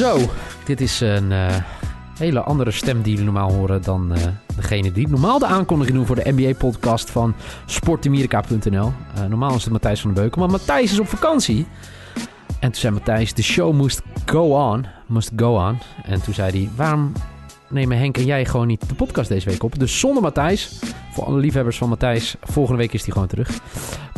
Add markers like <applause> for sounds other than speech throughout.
Zo, dit is een uh, hele andere stem die jullie normaal horen dan uh, degene die normaal de aankondiging doen voor de NBA-podcast van sportamerika.nl. Uh, normaal is het Matthijs van den Beuken, maar Matthijs is op vakantie. En toen zei Matthijs, de show must go on, must go on. En toen zei hij, waarom nemen Henk en jij gewoon niet de podcast deze week op? Dus zonder Matthijs, voor alle liefhebbers van Matthijs, volgende week is hij gewoon terug.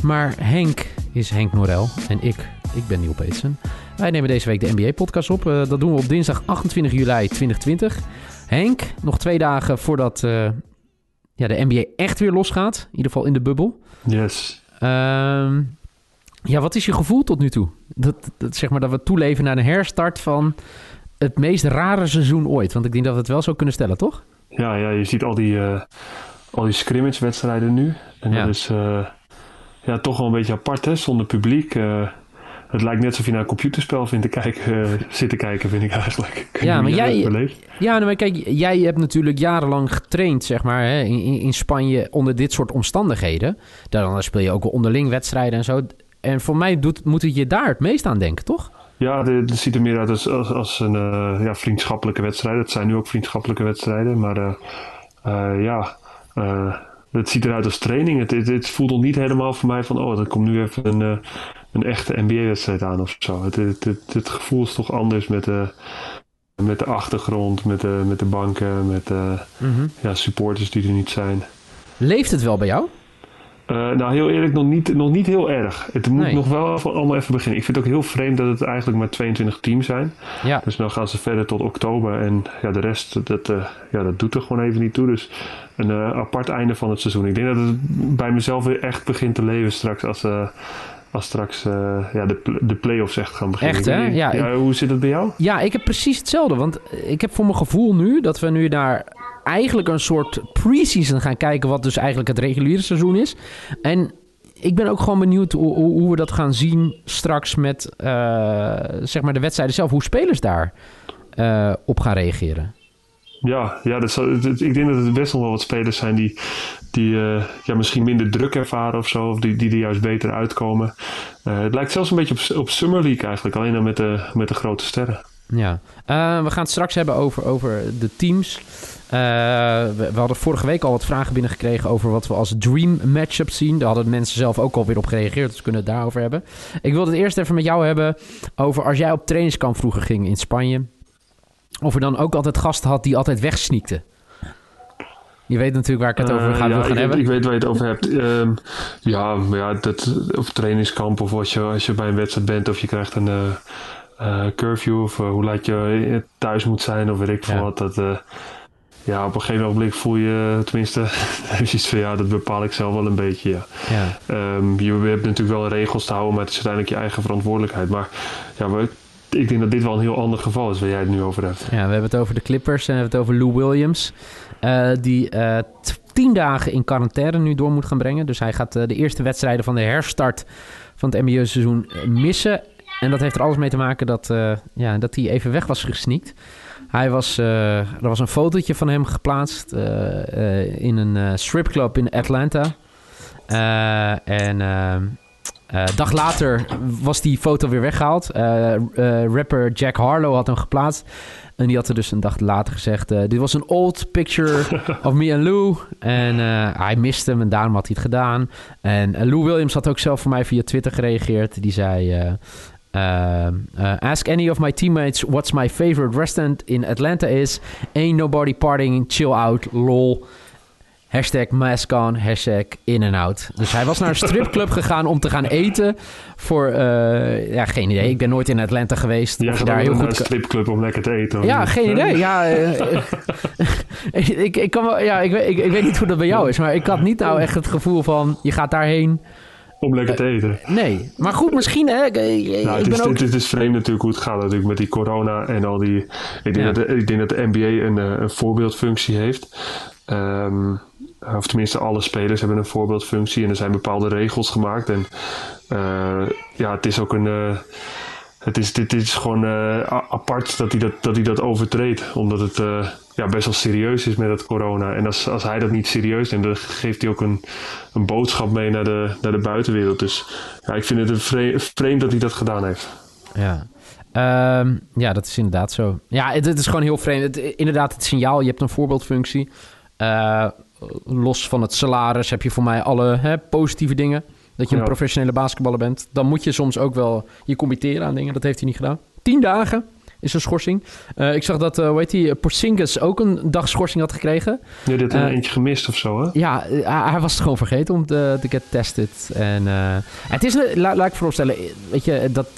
Maar Henk is Henk Norel en ik, ik ben Neil Peetsen. Wij nemen deze week de NBA-podcast op. Uh, dat doen we op dinsdag 28 juli 2020. Henk, nog twee dagen voordat uh, ja, de NBA echt weer losgaat. In ieder geval in de bubbel. Yes. Uh, ja, wat is je gevoel tot nu toe? Dat, dat, zeg maar, dat we toeleven naar een herstart van het meest rare seizoen ooit. Want ik denk dat we het wel zo kunnen stellen, toch? Ja, ja je ziet al die, uh, al die scrimmage-wedstrijden nu. En ja. dat is ja, toch wel een beetje apart, hè? Zonder publiek het lijkt net alsof je naar een computerspel vindt te kijken, uh, zit te kijken, vind ik eigenlijk. Ja, maar jij, ja, maar kijk, jij hebt natuurlijk jarenlang getraind, zeg maar, hè, in, in Spanje onder dit soort omstandigheden. Dan speel je ook onderling wedstrijden en zo. En voor mij doet, moet het je daar het meest aan denken, toch? Ja, het ziet er meer uit als, als, als een uh, ja, vriendschappelijke wedstrijd. Het zijn nu ook vriendschappelijke wedstrijden, maar uh, ja het ziet eruit als training. Het, het, het, voelt nog niet helemaal voor mij van, oh, er komt nu even een, een echte NBA-wedstrijd aan of zo. Het, het, gevoel is toch anders met de, met de achtergrond, met de, met de banken, met de mm ja, supporters die er niet zijn. Leeft het wel bij jou? Uh, nou, heel eerlijk, nog niet, nog niet heel erg. Het moet nee. nog wel allemaal even beginnen. Ik vind het ook heel vreemd dat het eigenlijk maar 22 teams zijn. Ja. Dus nu gaan ze verder tot oktober. En ja, de rest, dat, uh, ja, dat doet er gewoon even niet toe. Dus een uh, apart einde van het seizoen. Ik denk dat het bij mezelf weer echt begint te leven straks als, als straks uh, ja, de, de play-offs echt gaan beginnen. Echt, hè? Ja, ja, hoe zit het bij jou? Ja, ik heb precies hetzelfde. Want ik heb voor mijn gevoel nu dat we nu naar eigenlijk een soort pre-season gaan kijken... wat dus eigenlijk het reguliere seizoen is. En ik ben ook gewoon benieuwd hoe, hoe we dat gaan zien straks met uh, zeg maar de wedstrijden zelf. Hoe spelers daar uh, op gaan reageren. Ja, ja dat ik denk dat het best wel wat spelers zijn die, die uh, ja, misschien minder druk ervaren of zo. Of die, die er juist beter uitkomen. Uh, het lijkt zelfs een beetje op, op Summer League eigenlijk. Alleen dan met de, met de grote sterren. Ja, we gaan het straks hebben over, over de teams. We, we, hadden vorige week al wat vragen binnengekregen over wat we als dream matchup zien. Daar hadden mensen zelf ook alweer op gereageerd, dus we kunnen het daarover hebben. Ik wilde het eerst even met jou hebben over als jij op trainingskamp vroeger ging in Spanje. Of er dan ook altijd gasten had die altijd wegsneakten. Je weet natuurlijk waar ik het over ga, uh, ja, gaan ik hebben. Weet, ik weet waar je het over hebt. Um, <laughs> ja, ja dat, op trainingskamp of als je, als je bij een wedstrijd bent of je krijgt een uh, uh, curfew of hoe laat je thuis moet zijn of weet ik veel ja. wat. Dat, ja, op een gegeven moment voel je, tenminste, <laughs> van ja, dat bepaal ik zelf wel een beetje. Ja. ja. Um, je hebt natuurlijk wel regels te houden, maar het is uiteindelijk je eigen verantwoordelijkheid. Maar ja, we, ik denk dat dit wel een heel ander geval is waar jij het nu over hebt. Ja, we hebben het over de Clippers en we hebben het over Lou Williams. Uh, die uh, tien dagen in quarantaine nu door moet gaan brengen. Dus hij gaat uh, de eerste wedstrijden van de herstart van het NBA-seizoen missen. En dat heeft er alles mee te maken dat, ja, dat hij even weg was gesneakt. Hij was, er was een fotootje van hem geplaatst in een stripclub in Atlanta. en uh, dag later was die foto weer weggehaald. Uh, uh, rapper Jack Harlow had hem geplaatst. En die had er dus een dag later gezegd... dit was een old picture <laughs> of me en Lou. En hij miste hem en daarom had hij het gedaan. En Lou Williams had ook zelf voor mij via Twitter gereageerd. Die zei... ask any of my teammates what's my favorite restaurant in Atlanta is. Ain't nobody partying, chill out, lol. Hashtag mask on, hashtag in and out. Dus hij was naar een stripclub <laughs> gegaan om te gaan eten. Voor, uh, ja, geen idee. Ik ben nooit in Atlanta geweest. Ja, daar heel goed naar een stripclub om lekker te eten. Ja, geen idee. Ja, uh, <laughs> ik, ik, kan wel, ja ik, ik, ik weet niet hoe dat bij jou is. Maar ik had niet nou echt het gevoel van, je gaat daarheen... Om lekker te eten. Uh, nee, maar goed, misschien hè. Nou, het, is, ook... het, is vreemd natuurlijk hoe het gaat natuurlijk met die corona en al die... Ik denk, ja. dat, de, ik denk dat de NBA een, een voorbeeldfunctie heeft. Um, of tenminste alle spelers hebben een voorbeeldfunctie en er zijn bepaalde regels gemaakt. En uh, ja, het is ook een. Uh, het is, dit, is gewoon uh, apart dat hij dat, dat hij dat overtreedt. Omdat het ja, best wel serieus is met het corona. En als, als hij dat niet serieus neemt, dan geeft hij ook een, een boodschap mee naar de, naar de buitenwereld. Dus ja, ik vind het vreemd, dat hij dat gedaan heeft. Ja. Ehm, ja, dat is inderdaad zo. Ja, het, is gewoon heel vreemd. Inderdaad, het signaal, je hebt een voorbeeldfunctie. Uh, los van het salaris heb je voor mij alle hè, positieve dingen. Dat je een professionele basketballer bent. Dan moet je soms ook wel je committeren aan dingen. Dat heeft hij niet gedaan. Tien dagen is een schorsing. Uh, ik zag dat, uh, hoe heet die, Porzingis ook een dag schorsing had gekregen. Nee, dit een eentje gemist of zo, hè? Ja, hij was het gewoon vergeten om te, te get tested. En het is, laat, laat ik voorstellen, weet je, dat,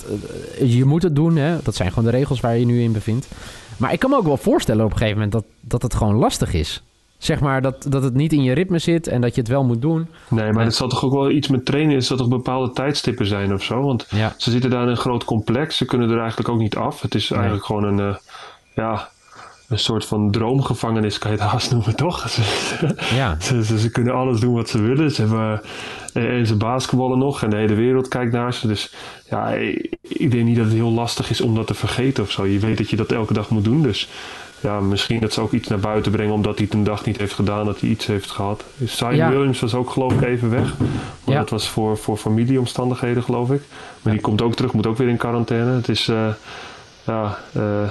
je moet het doen, hè. Dat zijn gewoon de regels waar je nu in bevindt. Maar ik kan me ook wel voorstellen op een gegeven moment dat, dat het gewoon lastig is zeg maar, dat, dat het niet in je ritme zit en dat je het wel moet doen. Nee, maar het zal toch ook wel iets met trainen, is dat toch bepaalde tijdstippen zijn of zo? Want ze zitten daar in een groot complex, ze kunnen er eigenlijk ook niet af. Het is eigenlijk gewoon een, uh, ja, een soort van droomgevangenis, kan je het <laughs> haast noemen, toch? <laughs> ja. ze, ze, ze, kunnen alles doen wat ze willen. Ze hebben uh, en ze basketballen nog en de hele wereld kijkt naar ze. Dus ja, ik, ik denk niet dat het heel lastig is om dat te vergeten of zo. Je weet dat je dat elke dag moet doen, dus ja, misschien dat ze ook iets naar buiten brengen omdat hij het een dag niet heeft gedaan, dat hij iets heeft gehad. Simon Williams was ook geloof ik even weg. Maar dat was voor, voor familieomstandigheden geloof ik. Maar die komt ook terug, moet ook weer in quarantaine. Het is uh, ja, uh,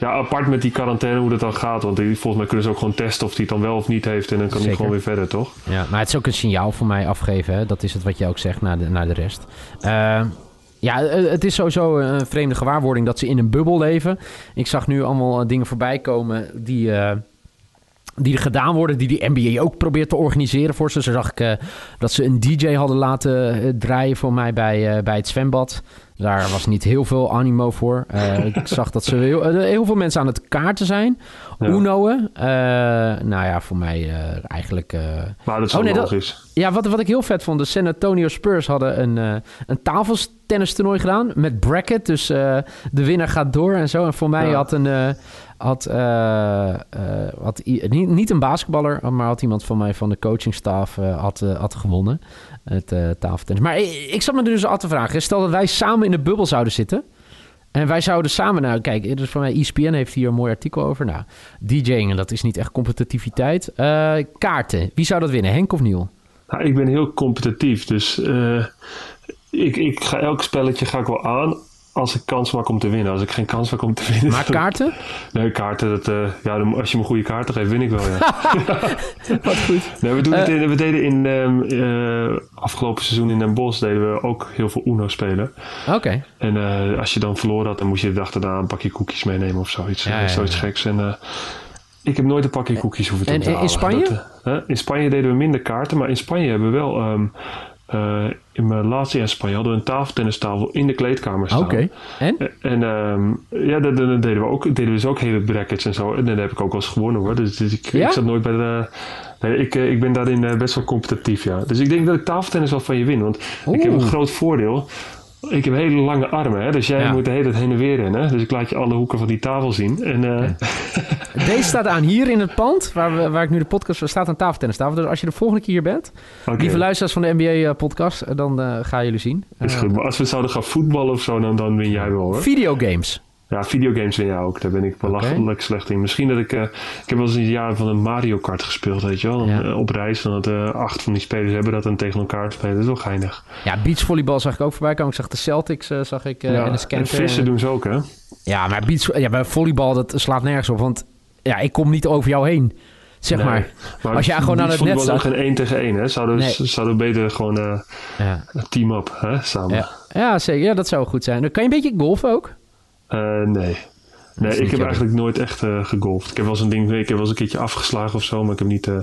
ja, apart met die quarantaine hoe dat dan gaat. Want volgens mij kunnen ze ook gewoon testen of hij het dan wel of niet heeft. En dan kan hij gewoon weer verder, toch? Ja, maar het is ook een signaal voor mij afgeven. Hè? Dat is het wat je ook zegt naar de, naar de rest. Uh, ja, eh, het is sowieso een vreemde gewaarwording dat ze in een bubbel leven. Ik zag nu allemaal eh, dingen voorbij komen die, die er gedaan worden, die die NBA ook probeert te organiseren voor ze. Zo zag ik dat ze een DJ hadden laten draaien voor mij bij, bij het zwembad. Daar was niet heel veel animo voor. <laughs> Ik zag dat ze heel, heel, veel mensen aan het kaarten zijn. Ja. Uh, nou ja, voor mij uh, eigenlijk... maar dat is oh, nee, logisch. ja, wat, wat ik heel vet vond. De San Antonio Spurs hadden een, een tafeltennis toernooi gedaan. Met bracket. Dus de winnaar gaat door en zo. En voor mij ja. had een... had, had niet, niet een basketballer, maar had iemand van mij van de coachingstaf had, had gewonnen het tafeltennis. Maar ik, ik zat me dus al te vragen. Stel dat wij samen in de bubbel zouden zitten. En wij zouden samen, nou kijk, dus voor mij ESPN heeft hier een mooi artikel over. Nou, DJing, dat is niet echt competitiviteit. Uh, kaarten, wie zou dat winnen, Henk of Niel? Nou, ik ben heel competitief, dus uh, ik, ik ga elk spelletje ga ik wel aan als ik kans maak om te winnen. Als ik geen kans maak om te winnen. Maar kaarten? Nee, kaarten. Dat, uh, ja, als je me goede kaarten geeft, win ik wel. Ja. <laughs> Wat goed. Nee, we, doen het in, we deden in um, uh, afgelopen seizoen in Den Bosch deden we ook heel veel Uno spelen. Oké. En als je dan verloren had, dan moest je de dag daarna een pakje koekjes meenemen of zoiets. Ja, ja, zoiets geks. En ik heb nooit een pakje koekjes hoeven te En in Spanje? Dat, in Spanje deden we minder kaarten, maar in Spanje hebben we wel. Um, uh, in mijn laatste jaar in Spanje hadden we een tafeltennistafel in de kleedkamer staan. Oké. En? En um, ja, dan, dan, deden we ook, deden we dus ook hele brackets en zo. En dan heb ik ook wel eens gewonnen hoor. Dus, dus ik, ja? ik, zat nooit bij de... Nee, ik, ik ben daarin best wel competitief, ja. Dus ik denk dat ik tafeltennis wel van je win. Want ik heb een groot voordeel. Ik heb hele lange armen, hè? dus jij ja. moet de hele tijd heen en weer rennen. Dus ik laat je alle hoeken van die tafel zien. En, uh... <laughs> Deze staat aan hier in het pand, waar, we, waar ik nu de podcast... staat een tafeltennistafel. Dus als je de volgende keer hier bent... Okay. lieve luisteraars van de NBA-podcast... Eh, dan uh, gaan jullie zien. Is goed, maar als we zouden gaan voetballen of zo... dan, dan win jij wel, hoor. Videogames. Ja, videogames win jij ook. Daar ben ik belachelijk okay. slecht in. Misschien dat ik... Uh, ik heb wel eens een jaar van een Mario Kart gespeeld, weet je wel. Ja. Uh, op reis. Dan dat uh, acht van die spelers hebben dat dan tegen elkaar spelen. Dat is wel geinig. Ja, beachvolleybal zag ik ook voorbij komen. Ik zag de Celtics, zag ik ja, en de En vissen doen ze ook, hè? Ja, maar beach, ja, bij volleybal, dat slaat nergens op. Want ja, ik kom niet over jou heen. Zeg nee, maar. maar. Als jij gewoon aan het net staat... geen 1 tegen 1, hè? Zouden, nee. zouden we beter gewoon ja. een team-up, hè? Samen. Ja. ja, zeker. Ja, dat zou goed zijn. Kan je een beetje golfen ook? Uh, nee. Nee, ik heb eigenlijk nooit echt uh, gegolfd. Ik heb wel eens een ding, ik heb wel eens een keertje afgeslagen of zo, maar ik heb niet. Uh...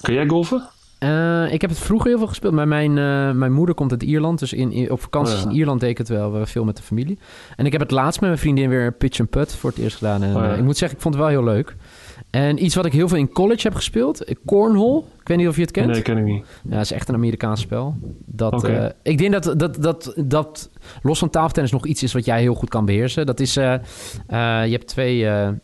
Kan jij golfen? Uh, ik heb het vroeger heel veel gespeeld. Maar mijn, mijn moeder komt uit Ierland. Dus in, in op vakanties oh, ja. in Ierland deed ik het wel veel met de familie. En ik heb het laatst met mijn vriendin weer pitch and putt voor het eerst gedaan. En oh, ja. ik moet zeggen, ik vond het wel heel leuk. En iets wat ik heel veel in college heb gespeeld, cornhole. Ik weet niet of je het kent. Nee, ken ik niet. Ja, het is echt een Amerikaans spel. Dat, okay. uh, ik denk dat, dat, dat, dat los van tafeltennis nog iets is wat jij heel goed kan beheersen. Dat is, uh, uh, je hebt twee... je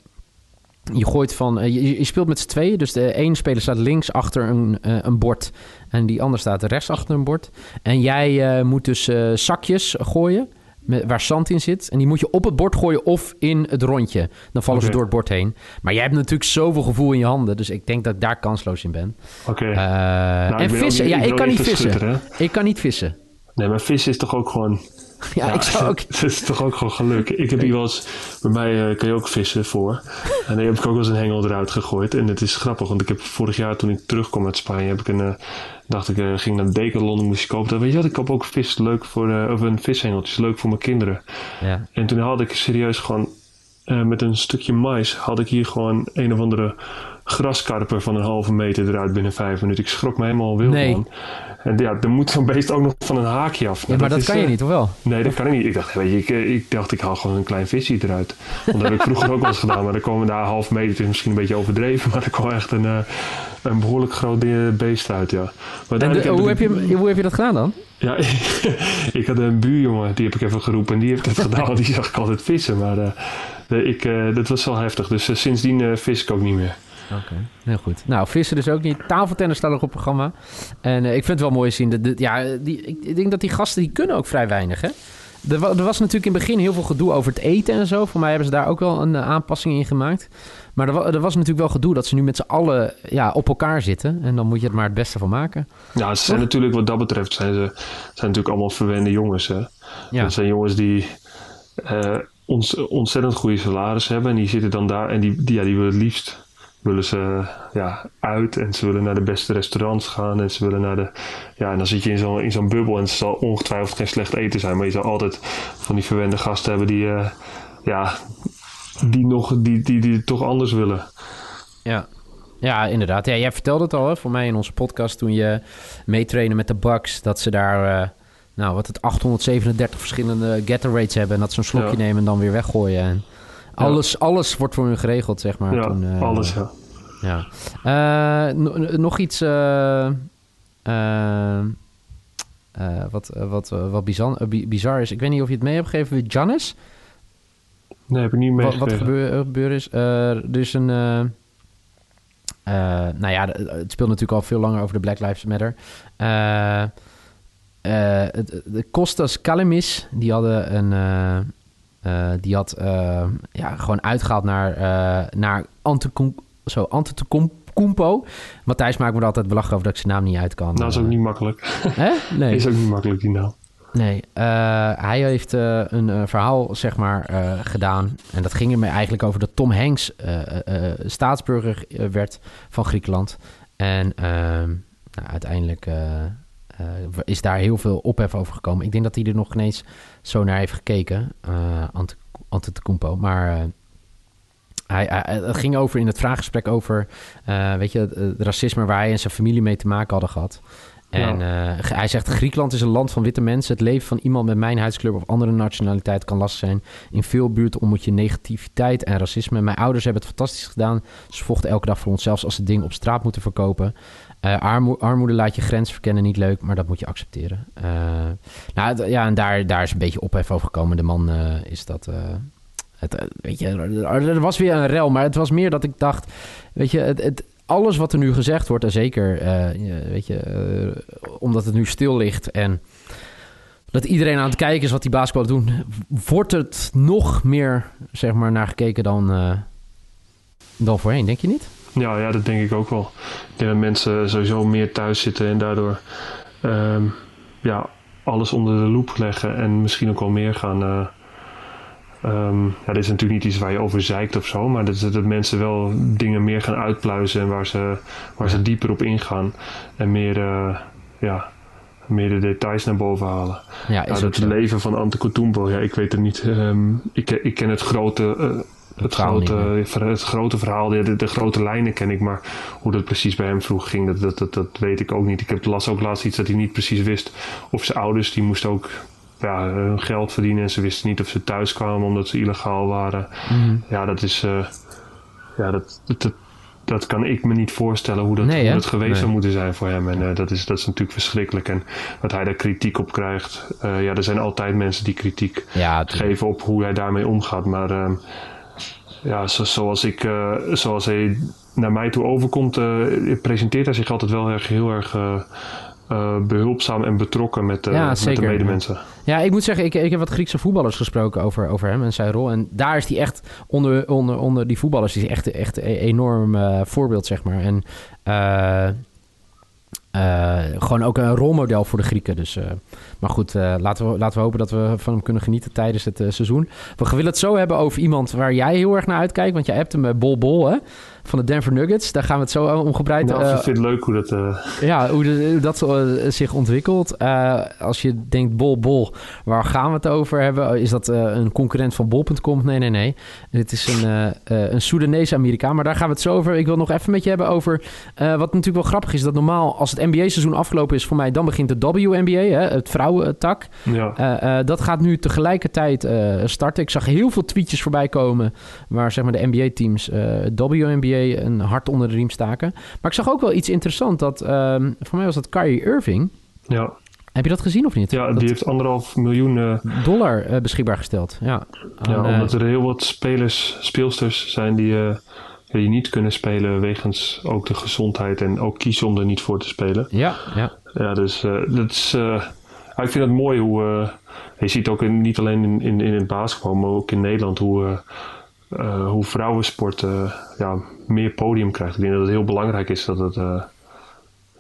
gooit van... Je, je, speelt met z'n tweeën. Dus de ene speler staat links achter een, een bord. En die ander staat rechts achter een bord. En jij moet dus zakjes gooien waar zand in zit. En die moet je op het bord gooien of in het rondje. Dan vallen okay. ze door het bord heen. Maar jij hebt natuurlijk zoveel gevoel in je handen. Dus ik denk dat ik daar kansloos in ben. Oké. Okay. Uh, nou, en vissen. Niet, ja, ik, kan niet vissen. Schutter, ik kan niet vissen. Nee, maar vissen is toch ook gewoon... Ja, ik zou <laughs> ook... Het is toch ook gewoon geluk. Ik heb hier wel eens... Bij mij uh, kan je ook vissen voor. <laughs> En dan heb ik ook wel eens een hengel eruit gegooid. En het is grappig, want ik heb vorig jaar toen ik terugkwam uit Spanje... heb ik een... Uh, dacht ik, uh, ging naar Decathlon en moest ik kopen. Dan weet je wat, ik koop ook vis leuk voor... of een vishengeltje, leuk voor mijn kinderen. Ja. En toen had ik serieus gewoon... met een stukje mais had ik hier gewoon een of andere graskarper van een halve meter eruit binnen vijf minuten. Ik schrok me helemaal wild nee. En ja, dan moet zo'n beest ook nog van een haakje af. Ja, maar dat, kan je niet, of wel? Nee, dat kan ik niet. Ik dacht, weet je, ik, ik dacht, ik haal gewoon een klein visje eruit. Want dat heb ik vroeger ook wel eens gedaan. Maar dan komen daar half meter, het is misschien een beetje overdreven. Maar er kwam echt een, uh, een behoorlijk groot beest uit, ja. Maar en de, hoe, heb je, hoe heb je dat gedaan dan? Ja, <laughs> ik had een buurjongen, die heb ik even geroepen en die heeft het gedaan. Die zag ik altijd vissen. Maar uh, ik, uh, dat was wel heftig. Dus sindsdien vis ik ook niet meer. Oké, heel goed. Nou, vissen dus ook niet. Tafeltennis staat nog op het programma. En uh, ik vind het wel mooi zien. De, ja, die, ik denk dat die gasten die kunnen ook vrij weinig, hè? Er, er, was natuurlijk in het begin heel veel gedoe over het eten en zo. Voor mij hebben ze daar ook wel een uh, aanpassing in gemaakt. Maar er, er, was natuurlijk wel gedoe dat ze nu met z'n allen ja, op elkaar zitten. En dan moet je er maar het beste van maken. Ja, ze zijn natuurlijk wat dat betreft zijn ze zijn natuurlijk allemaal verwende jongens. Hè? Ja. Dat zijn jongens die uh, ons, ontzettend goede salaris hebben. En die zitten dan daar en die, die, ja, die willen het liefst willen ze ja, uit en ze willen naar de beste restaurants gaan en ze willen naar de... Ja, en dan zit je in zo'n in zo'n bubbel en het zal ongetwijfeld geen slecht eten zijn, maar je zal altijd van die verwende gasten hebben die, uh, ja, die, nog, die, die, die het toch anders willen. Ja, ja, inderdaad. Ja, jij vertelde het al hè, voor mij in onze podcast toen je meetrainen met de Bucks, dat ze daar... Uh, nou, wat het 837 verschillende Gatorades hebben en dat ze een slokje ja. nemen en dan weer weggooien. En alles, alles wordt voor hun geregeld, zeg maar. Ja, toen, uh, alles, ja. ja. Uh, nog iets uh, wat, wat, wat bizar, bizar, is. Ik weet niet of je het mee hebt gegeven met Janis. Nee, heb ik niet mee Wat, wat gebeur, gebeurd is. er is een... nou ja, het speelt natuurlijk al veel langer over de Black Lives Matter. de Costas Kalimis, die hadden een... Uh, die had uh, ja, gewoon uitgehaald naar, uh, naar Antetokounmpo. Matthijs maakt me er altijd belachelijk over dat ik zijn naam niet uit kan. Nou, is ook niet makkelijk. <laughs> Hè? Nee. Is ook niet makkelijk, die naam. Nee, hij heeft een verhaal zeg maar gedaan. En dat ging er eigenlijk over dat Tom Hanks staatsburger werd van Griekenland. En ehm, nou, uiteindelijk uh, is daar heel veel ophef over gekomen. Ik denk dat hij er nog ineens zo naar heeft gekeken, uh, Ante, Antetokounmpo. Maar uh, hij, hij, het ging over in het vraaggesprek over, weet je, het, het, racisme waar hij en zijn familie mee te maken hadden gehad. En ja. hij zegt, Griekenland is een land van witte mensen. Het leven van iemand met mijn huidskleur of andere nationaliteit kan lastig zijn. In veel buurten ontmoet je negativiteit en racisme. Mijn ouders hebben het fantastisch gedaan. Ze vochten elke dag voor ons, zelfs als ze dingen op straat moeten verkopen. Armo armoede laat je grens verkennen, niet leuk, maar dat moet je accepteren. Uh, nou ja, en daar, daar is een beetje ophef over gekomen. De man uh, is dat. het, weet je, er was weer een rel, maar het was meer dat ik dacht, weet je, het, het alles wat er nu gezegd wordt, en zeker, weet je, omdat het nu stil ligt en dat iedereen aan het kijken is wat die basketbal doen, wordt het nog meer, zeg maar, naar gekeken dan, dan voorheen, denk je niet? Ja, ja, dat denk ik ook wel. Ik denk dat mensen sowieso meer thuis zitten en daardoor um, ja, alles onder de loep leggen en misschien ook wel meer gaan. Uh, um, ja, dit is natuurlijk niet iets waar je over zeikt of zo, maar dat, dat mensen wel dingen meer gaan uitpluizen en waar ze, waar ze dieper op ingaan en meer, uh, ja, meer de details naar boven halen. Ja, is nou, dat leven van Ante Kutumbo, ja, ik weet het niet. Um, ik, ik ken het grote. Uh, het, grote, het grote verhaal, de, de, grote lijnen ken ik, maar hoe dat precies bij hem vroeg ging, dat, dat, dat, dat weet ik ook niet. Ik heb las ook laatst iets dat hij niet precies wist of zijn ouders, die moesten ook ja, hun geld verdienen en ze wisten niet of ze thuis kwamen omdat ze illegaal waren. Mm. Ja, dat is, uh, ja, dat, dat, dat, kan ik me niet voorstellen hoe dat, nee, hoe dat geweest nee. zou moeten zijn voor hem. En uh, dat, is, dat is natuurlijk verschrikkelijk. En dat hij daar kritiek op krijgt. Uh, ja, er zijn altijd mensen die kritiek ja, geven op hoe hij daarmee omgaat. Maar uh, ja, zo, zoals, ik, uh, zoals hij naar mij toe overkomt, uh, presenteert hij zich altijd wel erg, heel erg uh, behulpzaam en betrokken met, ja, met de medemensen. Ja. ik moet zeggen, ik, ik heb wat Griekse voetballers gesproken over, over hem en zijn rol. En daar is hij echt, onder, onder, onder die voetballers, is hij echt, echt een enorm voorbeeld, zeg maar. En gewoon ook een rolmodel voor de Grieken. Dus, maar goed, laten, we, laten we hopen dat we van hem kunnen genieten tijdens het seizoen. We willen het zo hebben over iemand waar jij heel erg naar uitkijkt. Want jij hebt hem Bol Bol, hè? Van de Denver Nuggets. Daar gaan we het zo omgebreid... Nou, ik vind het leuk hoe dat... Uh... Ja, hoe, dat zich ontwikkelt. als je denkt Bol Bol, waar gaan we het over hebben? Is dat een concurrent van Bol.com? Nee, nee, nee. Het is een, een Soedanese Amerikaan. Maar daar gaan we het zo over. Ik wil nog even met je hebben over... wat natuurlijk wel grappig is, dat normaal als het NBA-seizoen afgelopen is voor mij... dan begint de WNBA, hè, het vrouwentak. Ja. dat gaat nu tegelijkertijd starten. Ik zag heel veel tweetjes voorbij komen... waar zeg maar de NBA-teams WNBA een hart onder de riem staken. Maar ik zag ook wel iets interessants. Dat, um, voor mij was dat Kyrie Irving. Ja. Heb je dat gezien of niet? Ja, die heeft anderhalf miljoen... Uh, dollar uh, beschikbaar gesteld, ja. ja, omdat er heel wat spelers, speelsters zijn die, uh, die niet kunnen spelen... wegens ook de gezondheid en ook kiezen om er niet voor te spelen. Ja, ja. Ja, dus dat is... ik vind het mooi hoe... je ziet ook in, niet alleen in, in, in het basketbal, maar ook in Nederland... hoe, hoe vrouwensport ja, meer podium krijgt. Ik denk dat het heel belangrijk is dat het. Uh,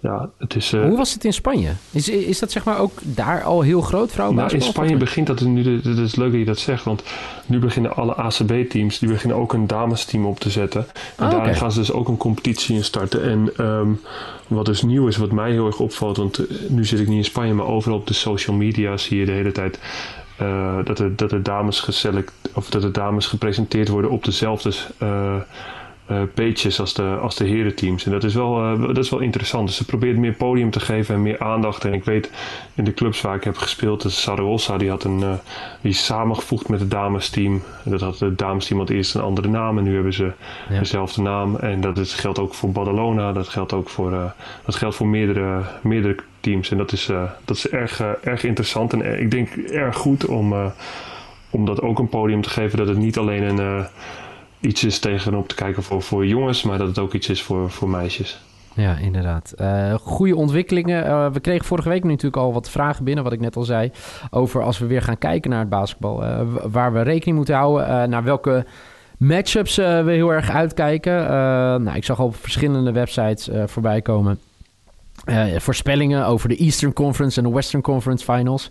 ja, het is, Hoe was het in Spanje? Is, is dat zeg maar ook daar al heel groot, vrouwenbasketbal? Nou, in Spanje begint dat nu. Het is leuk dat je dat zegt, want nu beginnen alle ACB-teams die beginnen ook een damesteam op te zetten. En ah, daar gaan ze dus ook een competitie in starten. En um, wat dus nieuw is, wat mij heel erg opvalt, want eh, nu zit ik niet in Spanje, maar overal op de social media zie je de hele tijd dat, er, dat, er dames geselect, of dat er dames gepresenteerd worden op dezelfde. Uh, pages als de, als de herenteams. En dat is, wel, uh, dat is wel interessant. Dus ze probeert meer podium te geven en meer aandacht. En ik weet in de clubs waar ik heb gespeeld, de Saragossa, die had een uh, die samengevoegd met het damesteam. Dat had het damesteam had eerst een andere naam en nu hebben ze dezelfde naam. En dat is, geldt ook voor Badalona, dat geldt ook voor, dat geldt voor meerdere, meerdere teams. En dat is, dat is erg, erg interessant en ik denk erg goed om, om dat ook een podium te geven. Dat het niet alleen een iets is tegenop te kijken voor, voor jongens, maar dat het ook iets is voor, voor meisjes. Ja, inderdaad. Uh, goede ontwikkelingen. Uh, we kregen vorige week natuurlijk al wat vragen binnen, wat ik net al zei, over als we weer gaan kijken naar het basketbal. Uh, waar we rekening moeten houden, naar welke matchups we heel erg uitkijken. nou, ik zag al op verschillende websites voorbij komen. voorspellingen over de Eastern Conference en de Western Conference Finals.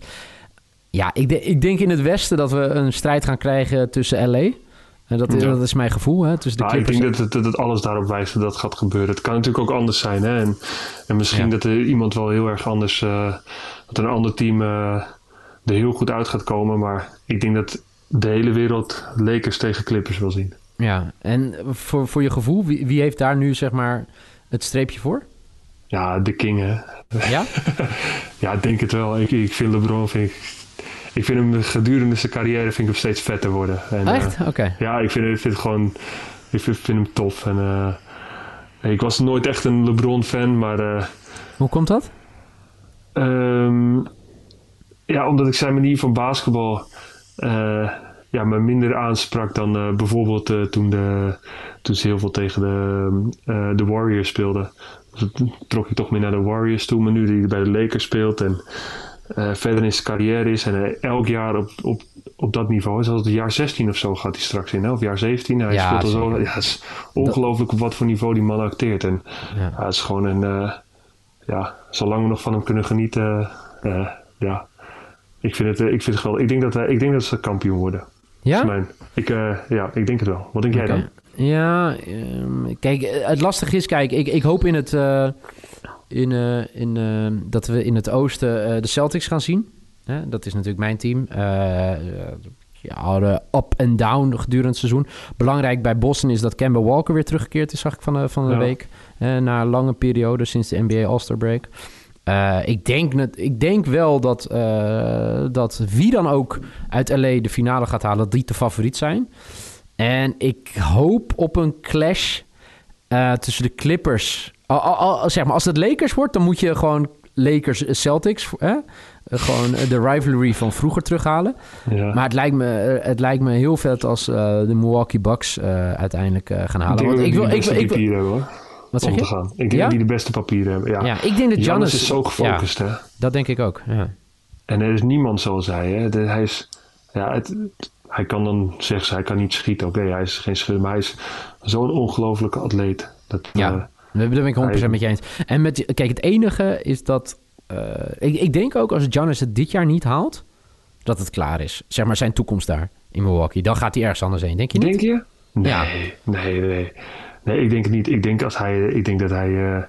Ja, ik, ik denk in het Westen dat we een strijd gaan krijgen tussen LA en dat, dat is mijn gevoel. Hè, tussen de nou, ik denk dat dat alles daarop wijst dat dat gaat gebeuren. Het kan natuurlijk ook anders zijn. Hè? En, en misschien dat er iemand wel heel erg anders... Uh, dat een ander team uh, er heel goed uit gaat komen. Maar ik denk dat de hele wereld Lakers tegen Clippers wil zien. Ja, en voor, voor je gevoel, wie, wie heeft daar nu zeg maar het streepje voor? Ja, de King hè. Ja? <laughs> ja, ik denk het wel. Ik, ik vind LeBron vind ik ik vind hem gedurende zijn carrière vind ik hem steeds vetter worden. En, Echt? Uh, Oké. Ja, ik vind, ik vind het gewoon... Ik vind, vind hem tof. En, uh, ik was nooit echt een LeBron-fan, maar... Uh, Hoe komt dat? Um, ja, omdat ik zijn manier van basketbal... ja, me minder aansprak dan bijvoorbeeld toen, de, toen ze heel veel tegen de, de Warriors speelden. Dus trok ik toch meer naar de Warriors toe. Maar nu die bij de Lakers speelt en uh, verder in zijn carrière is. En elk jaar op, op, op dat niveau. Zoals het jaar 16 of zo gaat hij straks in. Hè? Of jaar 17. Hij ja, speelt al zo. Ja, het is ongelooflijk op wat voor niveau die man acteert. En ja. het is gewoon een. Uh, ja, zolang we nog van hem kunnen genieten. ja, ik vind het, ik vind het geweldig. Ik denk dat, ik denk dat ze kampioen worden. Ja? Mijn, ik, ja, ik denk het wel. Wat denk jij dan? Ja, um, kijk, het lastige is, kijk, ik, ik hoop in het in, in, uh, dat we in het oosten uh, de Celtics gaan zien. dat is natuurlijk mijn team. ja, up en down gedurende het seizoen. Belangrijk bij Boston is dat Kemba Walker weer teruggekeerd is, zag ik van de, van de ja. week. na een lange periode sinds de NBA All-Star break. ik, denk net, ik denk wel dat, dat wie dan ook uit LA de finale gaat halen, dat die te favoriet zijn. En ik hoop op een clash tussen de Clippers al, zeg maar, als het Lakers wordt, dan moet je gewoon Lakers-Celtics... Hè? gewoon de rivalry van vroeger terughalen. Ja. Maar het lijkt, me, het lijkt me heel vet als uh, de Milwaukee Bucks uh, uiteindelijk uh, gaan halen. Ik Want ik wil, ik, ik, ik hebben, hoor. Wat zeg je? Te gaan. Ik denk ja? dat die de beste papieren hebben. Ja, ja ik denk dat Giannis... is zo gefocust, hè? Dat denk ik ook, ja. En er is niemand zoals hij, hè? De, hij is... Ja, het, hij kan dan zeggen, hij kan niet schieten. Oké, okay, hij is geen schut, maar hij is zo'n ongelofelijke atleet. Dat, ja. Daar ben ik 100% met je eens. En met, kijk, het enige is dat... Uh, ik, ik denk ook als Giannis het dit jaar niet haalt... dat het klaar is. Zeg maar zijn toekomst daar in Milwaukee. Dan gaat hij ergens anders heen, denk je niet? Denk je? Nee, ja. nee, nee. Nee, ik denk het niet. Ik denk, als hij, ik denk dat hij... Uh, ja,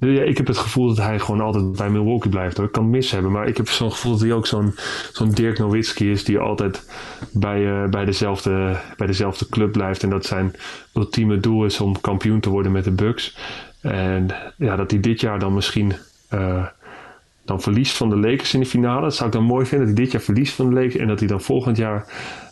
ik heb het gevoel dat hij gewoon altijd bij Milwaukee blijft. Hoor. Ik kan mis hebben, maar ik heb zo'n gevoel dat hij ook zo'n zo'n Dirk Nowitzki is... die altijd bij, uh, bij, dezelfde, bij dezelfde club blijft. En dat zijn ultieme doel is om kampioen te worden met de Bucks. En ja, dat hij dit jaar dan misschien... Uh, dan verliest van de Lakers in de finale. Dat zou ik dan mooi vinden, dat hij dit jaar verliest van de Lakers. En dat hij dan volgend jaar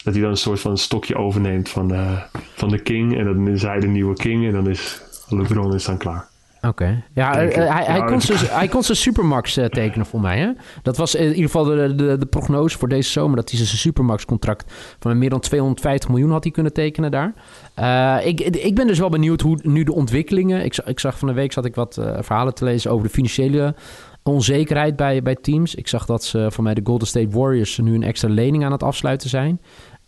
dat hij dan een soort van stokje overneemt van, uh, van de King. En dan is hij de nieuwe King. En dan is LeBron is dan klaar. Oké. Ja, hij, hij, hij, kon zijn, hij kon zijn Supermax uh, tekenen voor mij. Hè? Dat was in ieder geval de, de, de prognose voor deze zomer... dat hij zijn Supermax-contract van meer dan 250 miljoen had hij kunnen tekenen daar. Uh, ik, ik ben dus wel benieuwd hoe nu de ontwikkelingen... Ik, ik zag van de week zat ik wat uh, verhalen te lezen over de financiële onzekerheid bij, bij teams. Ik zag dat ze voor mij de Golden State Warriors nu een extra lening aan het afsluiten zijn.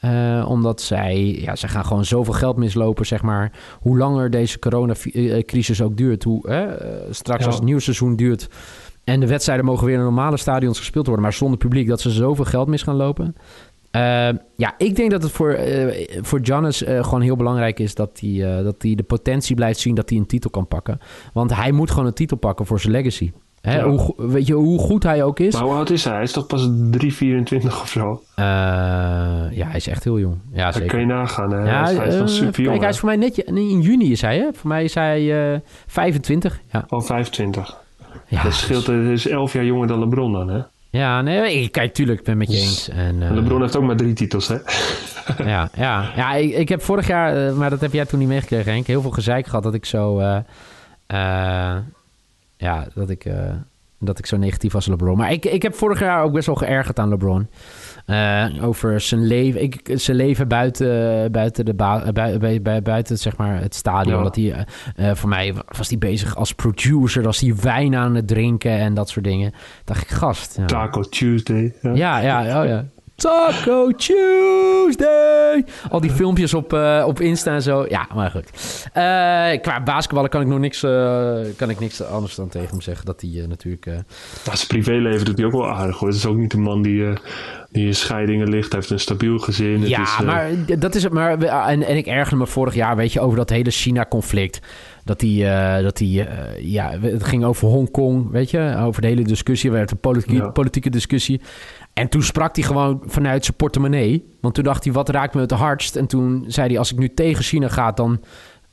Uh, omdat zij, ja, ze gaan gewoon zoveel geld mislopen, zeg maar. Hoe langer deze coronacrisis ook duurt, hoe uh, straks ja. als het nieuwe seizoen duurt en de wedstrijden mogen weer in normale stadions gespeeld worden, maar zonder publiek, dat ze zoveel geld mis gaan lopen. Uh, ja, ik denk dat het voor, voor Giannis gewoon heel belangrijk is dat hij, dat hij de potentie blijft zien dat hij een titel kan pakken. Want hij moet gewoon een titel pakken voor zijn legacy. Hè, ja. hoe, weet je hoe goed hij ook is? Maar hoe oud is hij? Hij is toch pas 3, 24 of zo? Uh, ja, hij is echt heel jong. Ja, zeker. kan je nagaan. Hè? Ja, hij is, uh, super jong. Kijk, hij is voor mij net in juni is hij. Hè? Voor mij is hij uh, 25. Ja. Oh, 25. Ja, dat scheelt, dus... is 11 jaar jonger dan LeBron dan, hè? Ja, nee, ik, kijk, tuurlijk, ik ben het met je eens. En, uh, LeBron heeft ook maar drie titels, hè? <laughs> ja, ja, ja ik, ik heb vorig jaar, maar dat heb jij toen niet meegekregen, Henk, heel veel gezeik gehad dat ik zo... Uh, ja, dat ik, uh, dat ik zo negatief was LeBron. Maar ik, ik heb vorig jaar ook best wel geërgerd aan LeBron. Uh, over zijn leven, ik, zijn leven buiten, buiten, de ba buiten, buiten zeg maar, het stadion. Ja. Dat hij, uh, voor mij was hij bezig als producer, was hij wijn aan het drinken en dat soort dingen. dacht ik, gast. Ja. Taco Tuesday. Ja, ja, ja, oh ja. Taco Tuesday. Al die filmpjes op, uh, op Insta en zo. Ja, maar goed. Uh, qua basketballen kan ik nog niks, uh, kan ik niks anders dan tegen hem zeggen. Dat hij natuurlijk... Nou, zijn privéleven doet hij ook wel aardig hoor. Het is ook niet een man die, die in scheidingen ligt. Hij heeft een stabiel gezin. Ja, is, maar dat is het. Maar, en, en ik ergerde me vorig jaar, weet je, over dat hele China-conflict. Dat hij, uh, dat uh, ja, het ging over Hongkong, weet je, over de hele discussie. Er werd een politieke, ja. politieke discussie. En toen sprak hij gewoon vanuit zijn portemonnee. Want toen dacht hij, wat raakt me het hardst? En toen zei hij, als ik nu tegen China ga, dan,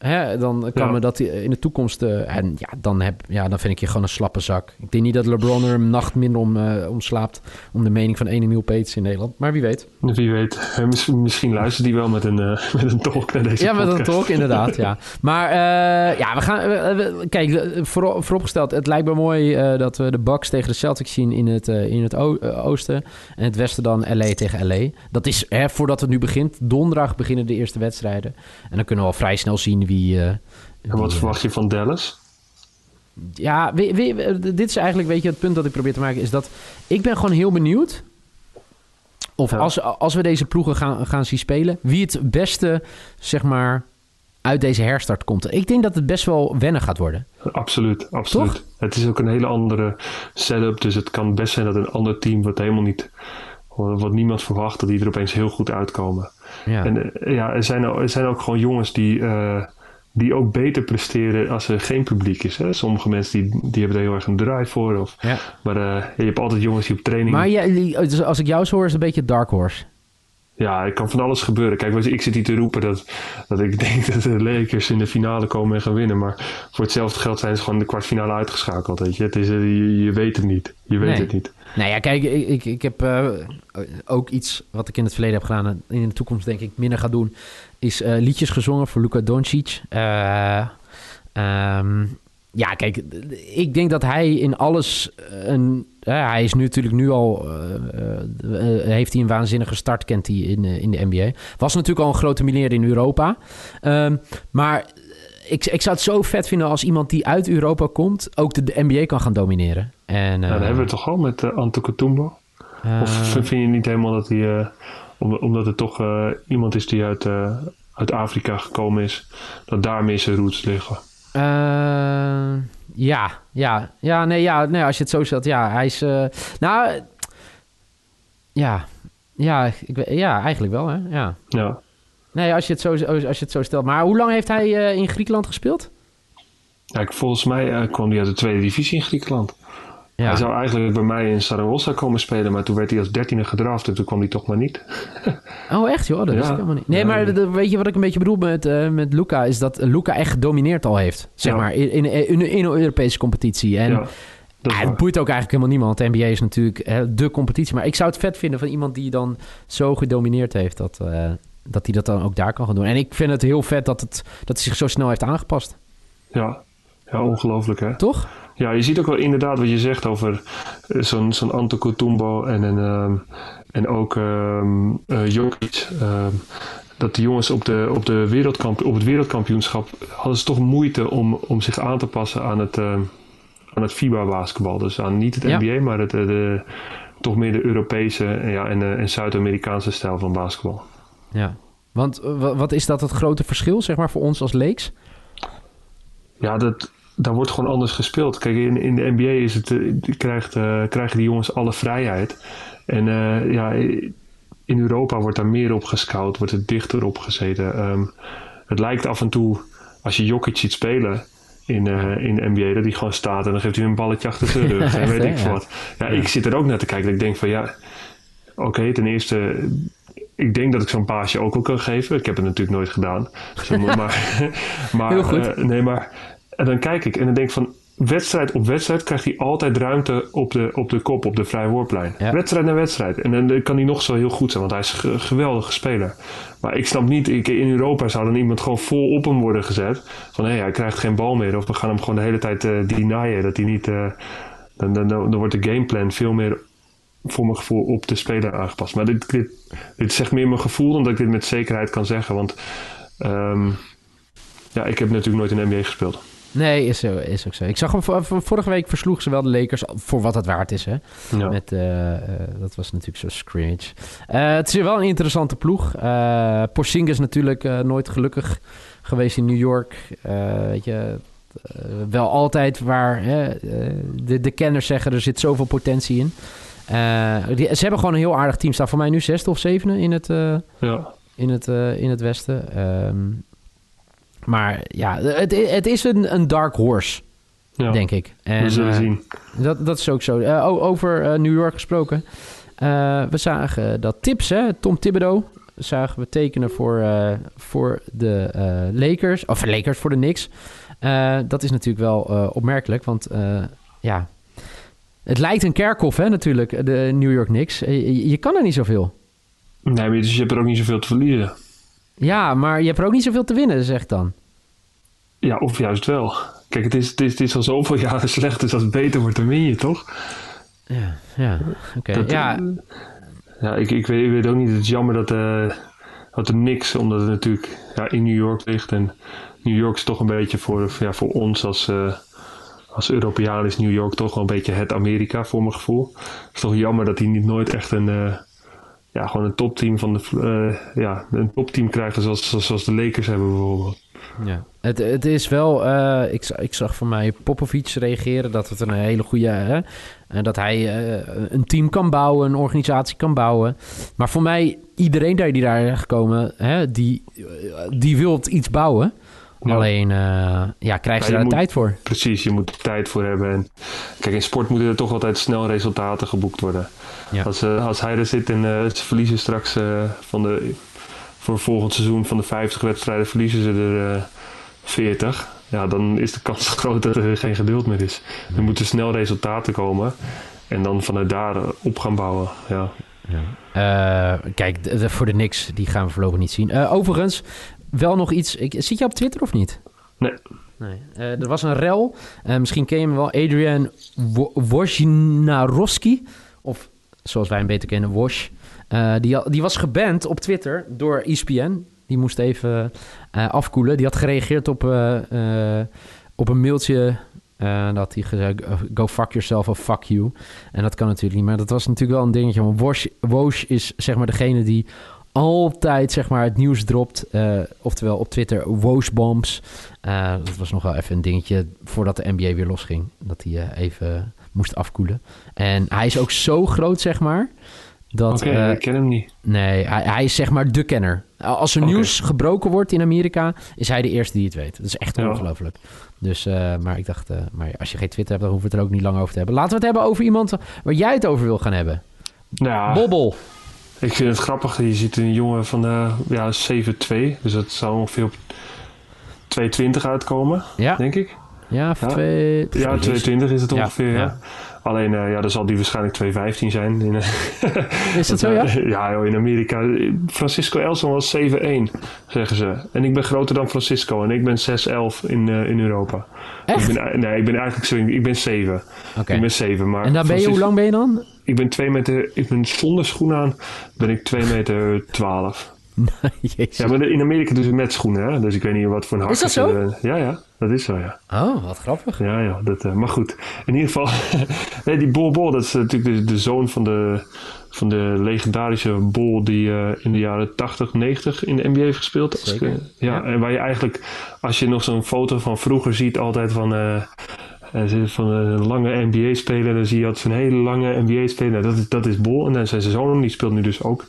hè, dan kan ja. me dat in de toekomst... Uh, en ja dan, heb, ja, dan vind ik je gewoon een slappe zak. Ik denk niet dat LeBron er een nacht minder om, uh, om slaapt... om de mening van ene Neil Pates in Nederland. Maar wie weet. Wie weet. Misschien, misschien luistert hij wel met een, uh, <laughs> met een talk naar deze Ja, podcast. met een talk, inderdaad, ja. Maar ja, we gaan... We, kijk, voor, vooropgesteld, het lijkt me mooi dat we de Bucks tegen de Celtics zien in het, in het oosten. En het westen dan LA tegen LA. Dat is, hè, voordat het nu begint, donderdag beginnen de eerste wedstrijden. En dan kunnen we al vrij snel zien wie... Uh, en wat wie, verwacht je van Dallas? Ja, we, we, dit is eigenlijk, weet je, het punt dat ik probeer te maken... is dat ik ben gewoon heel benieuwd... of als, als we deze ploegen gaan, gaan zien spelen... wie het beste, zeg maar, uit deze herstart komt. Ik denk dat het best wel wennen gaat worden. Absoluut, absoluut. Toch? Het is ook een hele andere setup... dus het kan best zijn dat een ander team... wat helemaal niet... wat niemand verwacht... dat die er opeens heel goed uitkomen... Ja. En ja, er zijn, er zijn ook gewoon jongens die, uh, die ook beter presteren als er geen publiek is. Hè? Sommige mensen die, die hebben er heel erg een drive voor. Of, ja. Maar uh, je hebt altijd jongens die op training... Maar ja, als ik jou zo hoor, is het een beetje dark horse. Ja, er kan van alles gebeuren. Kijk, ik zit hier te roepen dat, dat ik <laughs> denk dat de Lakers in de finale komen en gaan winnen. Maar voor hetzelfde geld zijn ze gewoon de kwartfinale uitgeschakeld. Weet je? Het is, je, je weet het niet. Je weet nee. het niet. Nou ja, kijk, ik, ik, ik heb uh, ook iets wat ik in het verleden heb gedaan en in de toekomst denk ik minder ga doen, is uh, liedjes gezongen voor Luka Doncic. Uh, um, ja, kijk, ik denk dat hij in alles een. hij is nu natuurlijk nu al. heeft hij een waanzinnige start, kent hij in, in de NBA. Was natuurlijk al een grote miljonair in Europa. Um, maar ik, ik zou het zo vet vinden als iemand die uit Europa komt ook de, de NBA kan gaan domineren. En, ja, dat hebben we toch al met uh, Antetokounmpo? Of vind je niet helemaal dat hij, om, omdat het toch iemand is die uit, uit Afrika gekomen is, dat daar meer zijn roots liggen? Uh, ja, ja, ja, nee, ja, nee, als je het zo stelt, ja, hij is, uh, nou, ja, ja, ik, ja, eigenlijk wel, hè, ja. Ja. Nee, als je het zo, als je het zo stelt. Maar hoe lang heeft hij uh, in Griekenland gespeeld? Ja, volgens mij kwam hij uit de tweede divisie in Griekenland. Ja. Hij zou eigenlijk bij mij in Saragossa komen spelen, maar toen werd hij als dertiende gedraft en toen kwam hij toch maar niet. <laughs> oh, echt joh? Dat ja. is helemaal niet. Nee, maar weet je wat ik een beetje bedoel met, uh, met Luca? Is dat Luca echt gedomineerd al heeft, zeg maar, in, in, in, in, een Europese competitie. En ja, het boeit ook eigenlijk helemaal niemand. De NBA is natuurlijk hè, de competitie. Maar ik zou het vet vinden van iemand die dan zo gedomineerd heeft dat, uh, dat hij dat dan ook daar kan gaan doen. En ik vind het heel vet dat, het, dat hij zich zo snel heeft aangepast. Ja, ja ongelooflijk hè? Toch? Ja, je ziet ook wel inderdaad wat je zegt over uh, zo'n zo'n Antetokounmpo en, en, um, en ook um, uh, Jokic. Um, dat de jongens op, de, op, de wereldkamp, op het wereldkampioenschap hadden ze toch moeite om, om zich aan te passen aan het, uh, aan het FIBA-basketbal. Dus aan niet het NBA, maar het, de, toch meer de Europese ja, en, en Zuid-Amerikaanse stijl van basketbal. Ja, want wat is dat het grote verschil zeg maar, voor ons als leeks? Ja, dat, daar wordt gewoon anders gespeeld. Kijk, in, in de NBA is het, uh, krijgt, uh, krijgen die jongens alle vrijheid. En uh, ja, in Europa wordt daar meer op gescout, wordt het dichter op gezeten. Um, het lijkt af en toe, als je Jokic ziet spelen in, in de NBA, dat hij gewoon staat en dan geeft hij een balletje achter zijn rug. <laughs> en weet ik ja. wat. Ja, ja, ik zit er ook naar te kijken. Dat ik denk van ja, oké, okay, ten eerste ik denk dat ik zo'n paasje ook al kan geven. Ik heb het natuurlijk nooit gedaan. Dus maar, <laughs> <laughs> maar, Heel goed. Uh, nee, maar en dan kijk ik en dan denk ik van wedstrijd op wedstrijd krijgt hij altijd ruimte op de, op de kop, op de vrije worplijn. Ja. Wedstrijd na wedstrijd. En dan kan hij nog zo heel goed zijn, want hij is een geweldige speler. Maar ik snap niet, ik, in Europa zou dan iemand gewoon vol op hem worden gezet. Van hé, hey, hij krijgt geen bal meer. Of we gaan hem gewoon de hele tijd uh, denyen. Dat hij niet. Uh, dan, dan, dan, wordt de gameplan veel meer voor mijn gevoel op de speler aangepast. Maar dit, dit, dit zegt meer mijn gevoel dan dat ik dit met zekerheid kan zeggen. Want um, ja, ik heb natuurlijk nooit in de NBA gespeeld. Nee, is, zo, is ook zo. Ik zag hem vorige week versloeg ze wel de Lakers voor wat het waard is. Hè? Ja. Met, uh, uh, dat was natuurlijk zo scrimmage. Uh, het is wel een interessante ploeg. Porzingis natuurlijk nooit gelukkig geweest in New York. weet je, wel altijd waar de, de kenners zeggen er zit zoveel potentie in. Die, ze hebben gewoon een heel aardig team. Staan voor mij nu zesde of zevende in het, ja. in het, in het westen. Um, maar ja, het, het is een, een dark horse, ja, denk ik. En, we zullen uh, zien. Dat, dat is ook zo. Uh, over uh, New York gesproken. we zagen dat Tips, hè, Tom Thibodeau, zagen we tekenen voor, voor de Lakers. Of Lakers, voor de Knicks. dat is natuurlijk wel opmerkelijk, want ja... Het lijkt een kerkhof, hè, natuurlijk, de New York Knicks. Je, je kan er niet zoveel. Nee, maar dus je hebt er ook niet zoveel te verliezen. Ja, maar je hebt er ook niet zoveel te winnen, zeg dan. Ja, of juist wel. Kijk, het is, het is, het is al zoveel <laughs> jaren slecht, dus als het beter wordt, dan win je toch? Ja, ja. oké. Okay. Ja, ja ik, ik, weet, ik weet ook niet. Het is jammer dat, uh, dat er niks, omdat het natuurlijk ja, in New York ligt. En New York is toch een beetje voor, ja, voor ons als, uh, als Europeaan is New York toch wel een beetje het Amerika voor mijn gevoel. Het is toch jammer dat hij niet nooit echt een... Uh, ja, gewoon een topteam van de uh, ja, een topteam krijgen zoals, zoals, de Lakers hebben bijvoorbeeld. Ja, het, het is wel. Uh, ik, ik zag van mij Popovic reageren dat het een hele goede. Hè, en dat hij uh, een team kan bouwen, een organisatie kan bouwen. Maar voor mij, iedereen die daar is gekomen, hè, die, die wil iets bouwen. Ja. Alleen, uh, ja, krijg je ja, daar moet, tijd voor? Precies, je moet er tijd voor hebben. En kijk, in sport moeten er toch altijd snel resultaten geboekt worden. Ja. Als, uh, als hij er zit en uh, ze verliezen straks van de, voor volgend seizoen van de 50 wedstrijden verliezen ze er 40. Ja, dan is de kans <laughs> groot dat er geen geduld meer is. Er moeten snel resultaten komen en dan vanuit daar op gaan bouwen. Ja. Ja. kijk, de, de, voor de niks, die gaan we voorlopig niet zien. overigens, wel nog iets. Ik, zit je op Twitter of niet? Nee. nee. Uh, er was een rel. Uh, misschien ken je hem wel. Adrian Wojnarowski. Of zoals wij hem beter kennen, Wosh. Uh, die, die was geband op Twitter door ESPN. Die moest even afkoelen. Die had gereageerd op, op een mailtje uh, dat hij gezegd, go fuck yourself of fuck you. En dat kan natuurlijk niet. Maar dat was natuurlijk wel een dingetje. Want Wosh, Wosh is zeg maar degene die altijd zeg maar, het nieuws dropt. eh, oftewel op Twitter, Wooshbombs. Eh dat was nog wel even een dingetje voordat de NBA weer losging. Dat hij eh, even moest afkoelen. En hij is ook zo groot, zeg maar. Dat, Oké, ik ken hem niet. Nee, hij, hij is zeg maar de kenner. Als er nieuws gebroken wordt in Amerika, is hij de eerste die het weet. Dat is echt Ja. ongelooflijk. Dus, maar ik dacht, maar als je geen Twitter hebt, dan hoeven we het er ook niet lang over te hebben. Laten we het hebben over iemand waar jij het over wil gaan hebben. Nou, ja, Bobbel. Ik vind het grappig. Je ziet een jongen van eh ja, 7'2. Dus dat zou ongeveer op 220 uitkomen, Ja, denk ik. ja, Ja. twee, Ja, Jezus. 220 is het ongeveer, ja. Alleen, eh, ja, dan zal die waarschijnlijk 215 zijn. In, <laughs> Is <laughs> dat zo, ja? ja, joh, in Amerika. Francisco Elson was 7'1, zeggen ze. En ik ben groter dan Francisco. En ik ben 6'11 in, eh, in Europa. Echt? Ik ben, nee, ik ben eigenlijk zo, ik ben 7. Oké. Ik ben 7, maar... En dan ben je, hoe lang ben je dan? Ik ben 2 meter... Ik ben zonder schoenen aan, ben ik 2 meter 12. <laughs> Jezus. Ja, maar in Amerika doen ze met schoenen, hè. Dus ik weet niet wat voor een hak... Is dat ze- zo? ja, ja. Dat is zo, ja. Oh, wat grappig. Ja, ja, dat, eh, maar goed. In ieder geval, <laughs> nee, die Bol Bol, dat is natuurlijk de, de zoon van de, van de legendarische Bol die eh, in de jaren 80, 90 in de NBA heeft gespeeld. Als ik, Zeker. eh, ja, Ja. en waar je eigenlijk, als je nog zo'n foto van vroeger ziet, altijd van, van een lange NBA-speler, dan zie je zo'n hele lange NBA-speler. Nou, dat, is, dat is Bol. En dan zijn zoon, die speelt nu dus ook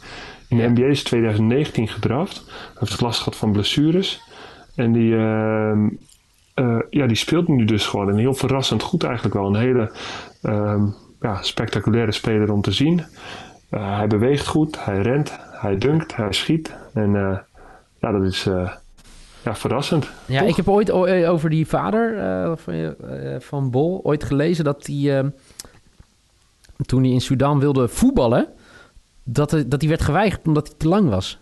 in de. NBA, is 2019 gedraft. Hij heeft last gehad van blessures. En die, ehm, eh, ja, die speelt nu dus gewoon. En heel verrassend goed eigenlijk wel. Een hele ehm, ja, spectaculaire speler om te zien. Eh, hij beweegt goed, hij rent, hij dunkt, hij schiet. En eh, ja, dat is eh, ja, verrassend. Ja, Toch? ik heb ooit eh, over die vader eh, van, je- eh, van Bol ooit gelezen dat hij toen hij in Sudan wilde voetballen, dat, hij- dat hij werd geweigerd omdat hij te lang was.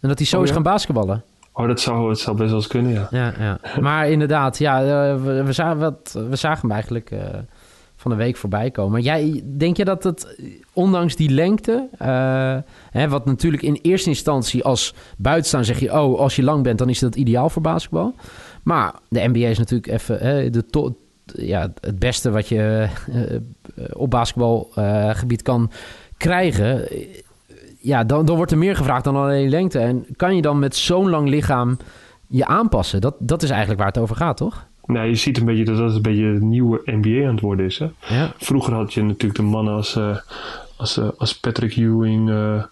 En dat hij zo Oh, is ja? gaan basketballen. Oh, dat zou, het zou best wel eens kunnen, ja. Ja, ja. Maar inderdaad, ja, we, we, zagen, wat, we zagen hem eigenlijk van de week voorbij komen. Jij, denk je dat het, eh, ondanks die lengte, eh, hè, wat natuurlijk in eerste instantie als buitenstaan zeg je, oh, als je lang bent, dan is dat ideaal voor basketbal. Maar de NBA is natuurlijk even hè, de to- ja, het beste wat je eh, op basketbalgebied kan krijgen. Ja, dan, dan wordt er meer gevraagd dan alleen lengte. En kan je dan met zo'n lang lichaam je aanpassen? Dat, dat is eigenlijk waar het over gaat, toch? Nou, je ziet een beetje dat dat een beetje het nieuwe NBA aan het worden is. Hè? Ja. Vroeger had je natuurlijk de mannen als, eh, als, eh, als Patrick Ewing, eh,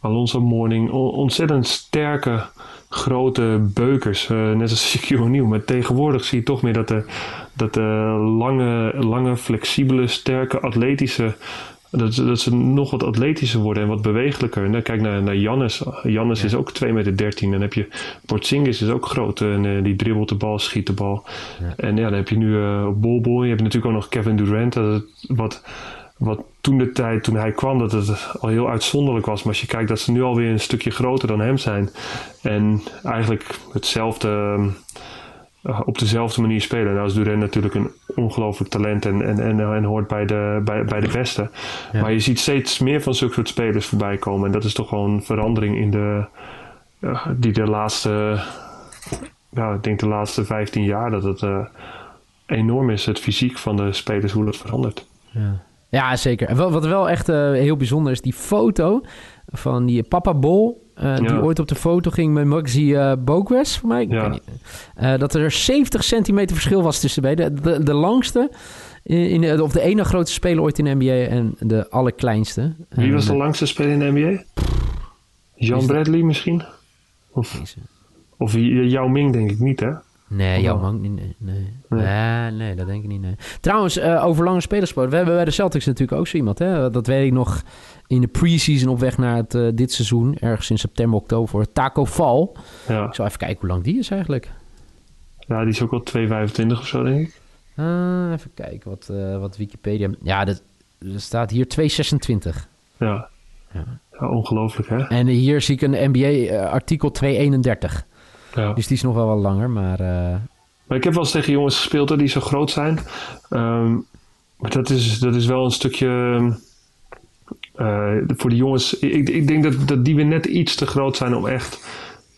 Alonso Mourning. on- ontzettend sterke, grote beukers. net als <laughs> Shaquille O'Neal. Maar tegenwoordig zie je toch meer dat de, dat de lange, lange, flexibele, sterke, atletische... Dat, ze- dat ze nog wat atletischer worden en wat bewegelijker. En dan kijk naar, naar Jannes. Jannes Ja. is ook 2 meter 13. Dan heb je Porzingis is ook groot. En eh, die dribbelt de bal, schiet de bal. Ja. En ja, dan heb je nu eh Bol Bol. Je hebt natuurlijk ook nog Kevin Durant. Dat wat, wat toen de tijd, toen hij kwam, dat het al heel uitzonderlijk was. Maar als je kijkt dat ze nu alweer een stukje groter dan hem zijn. En eigenlijk hetzelfde... ehm, eh, op dezelfde manier spelen. Nou is Durant natuurlijk een ongelooflijk talent en, en, en, en hoort bij de, bij, bij de beste. Ja. Maar je ziet steeds meer van zulke soort spelers voorbij komen. En dat is toch gewoon een verandering in de, ja, die de laatste, ja, ik denk de laatste 15 jaar dat het eh, enorm is. Het fysiek van de spelers, hoe dat verandert. Ja, ja zeker. En wat wel echt eh, heel bijzonder is, die foto van die Papa Bol... eh, die ooit op de foto ging met Maxi eh Bogues, voor mij. Ik Ja. weet niet. Eh, dat er 70 centimeter verschil was tussen beiden. De, de langste, in, in, of de ene grootste speler ooit in de NBA en de allerkleinste. Wie was de langste speler in de NBA? Dat- Bradley misschien? Of, of Yao Ming denk ik niet hè? Nee, jouw man. Nee, nee. Nee. Dat denk ik niet. Nee. Trouwens, eh, over lange spelerssport. We hebben bij de Celtics natuurlijk ook zo iemand. Hè? Dat weet ik nog in de preseason op weg naar het, eh, dit seizoen. Ergens in september, oktober. Taco Val. Ja. Ik zal even kijken hoe lang die is eigenlijk. ja, die is ook wel 2,25 of zo denk ik. Ah, even kijken wat, eh, wat Wikipedia... Ja, dat, er staat hier 226. Ja. Ja. Ja, ongelooflijk hè? En hier zie ik een NBA-artikel 231. Ja. Dus die is nog wel wat langer, maar... eh, Maar ik heb wel eens tegen jongens gespeeld hoor, die zo groot zijn. Ehm, maar dat is, dat is wel een stukje. eh, voor de jongens. Ik, ik denk dat, dat die weer net iets te groot zijn om echt,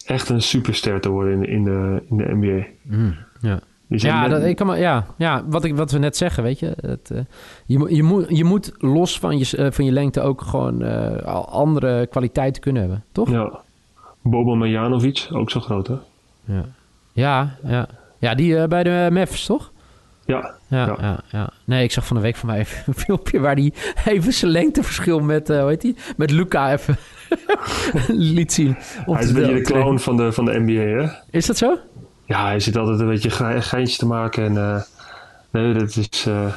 echt een superster te worden in, in, de, in de NBA. mm, ja. Ja, dat, ik kan maar, ja, ja wat, ik, wat we net zeggen, weet je. Het, eh, je, moet- je, moet, je moet los van je, van je lengte ook gewoon andere kwaliteiten kunnen hebben, toch? ja, Bobo Marjanovic, ook zo groot hè? Ja, ja, ja. ja die uh, bij de Mavs, toch? Ja, ja, ja. ja, ja. Nee, ik zag van de week van mij even een filmpje waar hij <laughs> even zijn lengteverschil met, uh, hoe heet die? Met Luca even <laughs> liet zien. Hij is een beetje de clown van de, van de NBA, hè? Is dat zo? Ja, hij zit altijd een beetje geintjes te maken. En uh, nee, dat is... Uh,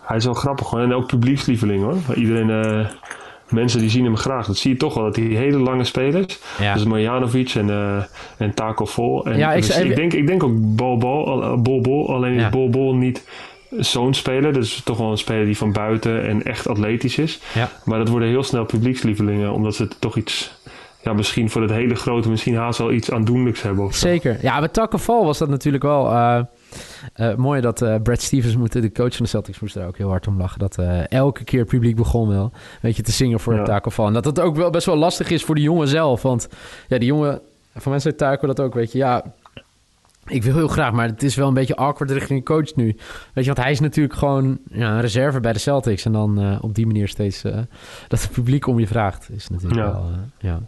hij is wel grappig gewoon. En ook publiekslieveling hoor. Iedereen... mensen die zien hem graag. Dat zie je toch wel. Dat die hele lange spelers. Ja. Dus Marjanovic en, en Taco Vol. En ja, ik, dus ik, denk, ik denk ook Bol Bol. Bol, Bol alleen is Bol Bol niet zo'n speler. Dus toch wel een speler die van buiten en echt atletisch is. Ja. Maar dat worden heel snel publiekslievelingen. Omdat ze toch iets... Ja, misschien voor het hele grote, misschien haast wel iets aandoenlijks hebben. Zeker. Ja, met Takkenval was dat natuurlijk wel... Uh, uh, mooi dat uh, Brad Stevens, moet, de coach van de Celtics, moest er ook heel hard om lachen. Dat elke keer het publiek begon wel weet je, te zingen voor ja. Takkenval. En dat dat ook wel best wel lastig is voor de jongen zelf. Want ja, die jongen... Van mensen Taco dat ook, weet je. Ja, ik wil heel graag, maar het is wel een beetje awkward richting een coach nu. Weet je, want hij is natuurlijk gewoon ja, een reserve bij de Celtics. En dan op die manier steeds dat het publiek om je vraagt. Is natuurlijk ja. wel, ja.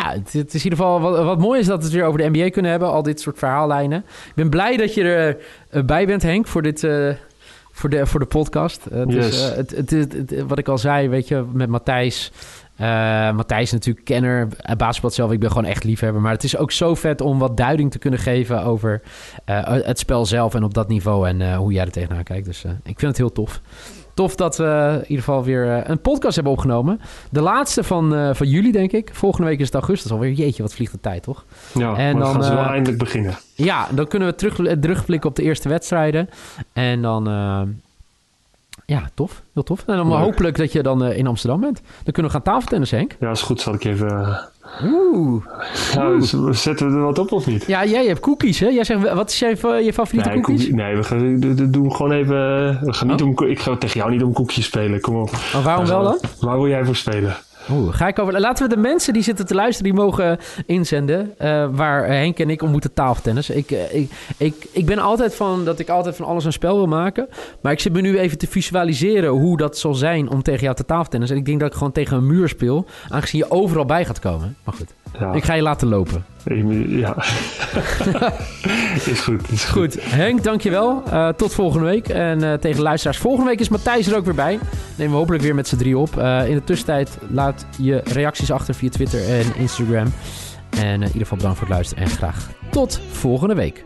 Nou, het, het, is in ieder geval wat, wat mooi is dat we het weer over de NBA kunnen hebben. Al dit soort verhaallijnen. Ik ben blij dat je erbij bent, Henk, voor dit... voor de, voor de podcast. Uh, yes. dus, uh, het, het, het, wat ik al zei, weet je, met Matthijs. Uh, Matthijs is natuurlijk kenner, basketbal zelf. Ik ben gewoon echt liefhebber. Maar het is ook zo vet om wat duiding te kunnen geven over het spel zelf en op dat niveau en hoe jij er tegenaan kijkt. Dus ik vind het heel tof. Tof dat we in ieder geval weer een podcast hebben opgenomen. De laatste van, van jullie, denk ik. Volgende week is het augustus alweer. Jeetje, wat vliegt de tijd, toch? Ja, en dan gaan ze wel eindelijk beginnen. Ja, dan kunnen we terug, terugblikken op de eerste wedstrijden. En dan ja, tof. Heel tof. En dan Leuk. hopelijk dat je dan in Amsterdam bent. Dan kunnen we gaan tafeltennissen, Henk. Ja, is goed. Zal ik even... Oeh. Oeh. Dus zetten we er wat op of niet? Ja, jij hebt cookies, hè? Jij zegt, wat is je, je favoriete nee, cookies? Cookie, nee, we gaan, we doen gewoon even... We gaan niet oh. om, ik ga tegen jou niet om koekjes spelen, kom op. Maar waarom wel dan? Waar wil jij voor spelen? Ga ik over. Laten we de mensen die zitten te luisteren, die mogen inzenden. Uh, waar Henk en ik om moeten tafeltennis. Ik, uh, ik, ik, ik ben altijd van dat ik altijd van alles een spel wil maken. Maar ik zit me nu even te visualiseren hoe dat zal zijn om tegen jou te tafeltennis. En ik denk dat ik gewoon tegen een muur speel. Aangezien je overal bij gaat komen. Maar goed. Ja. Ik ga je laten lopen. Ja. <laughs> is goed. Is goed. goed. Henk, dankjewel. Uh, tot volgende week. En uh, tegen de luisteraars. Volgende week is Matthijs er ook weer bij. Nemen we hopelijk weer met z'n drie op. Uh, in de tussentijd laat je reacties achter via Twitter en Instagram. En in ieder geval bedankt voor het luisteren. En graag tot volgende week.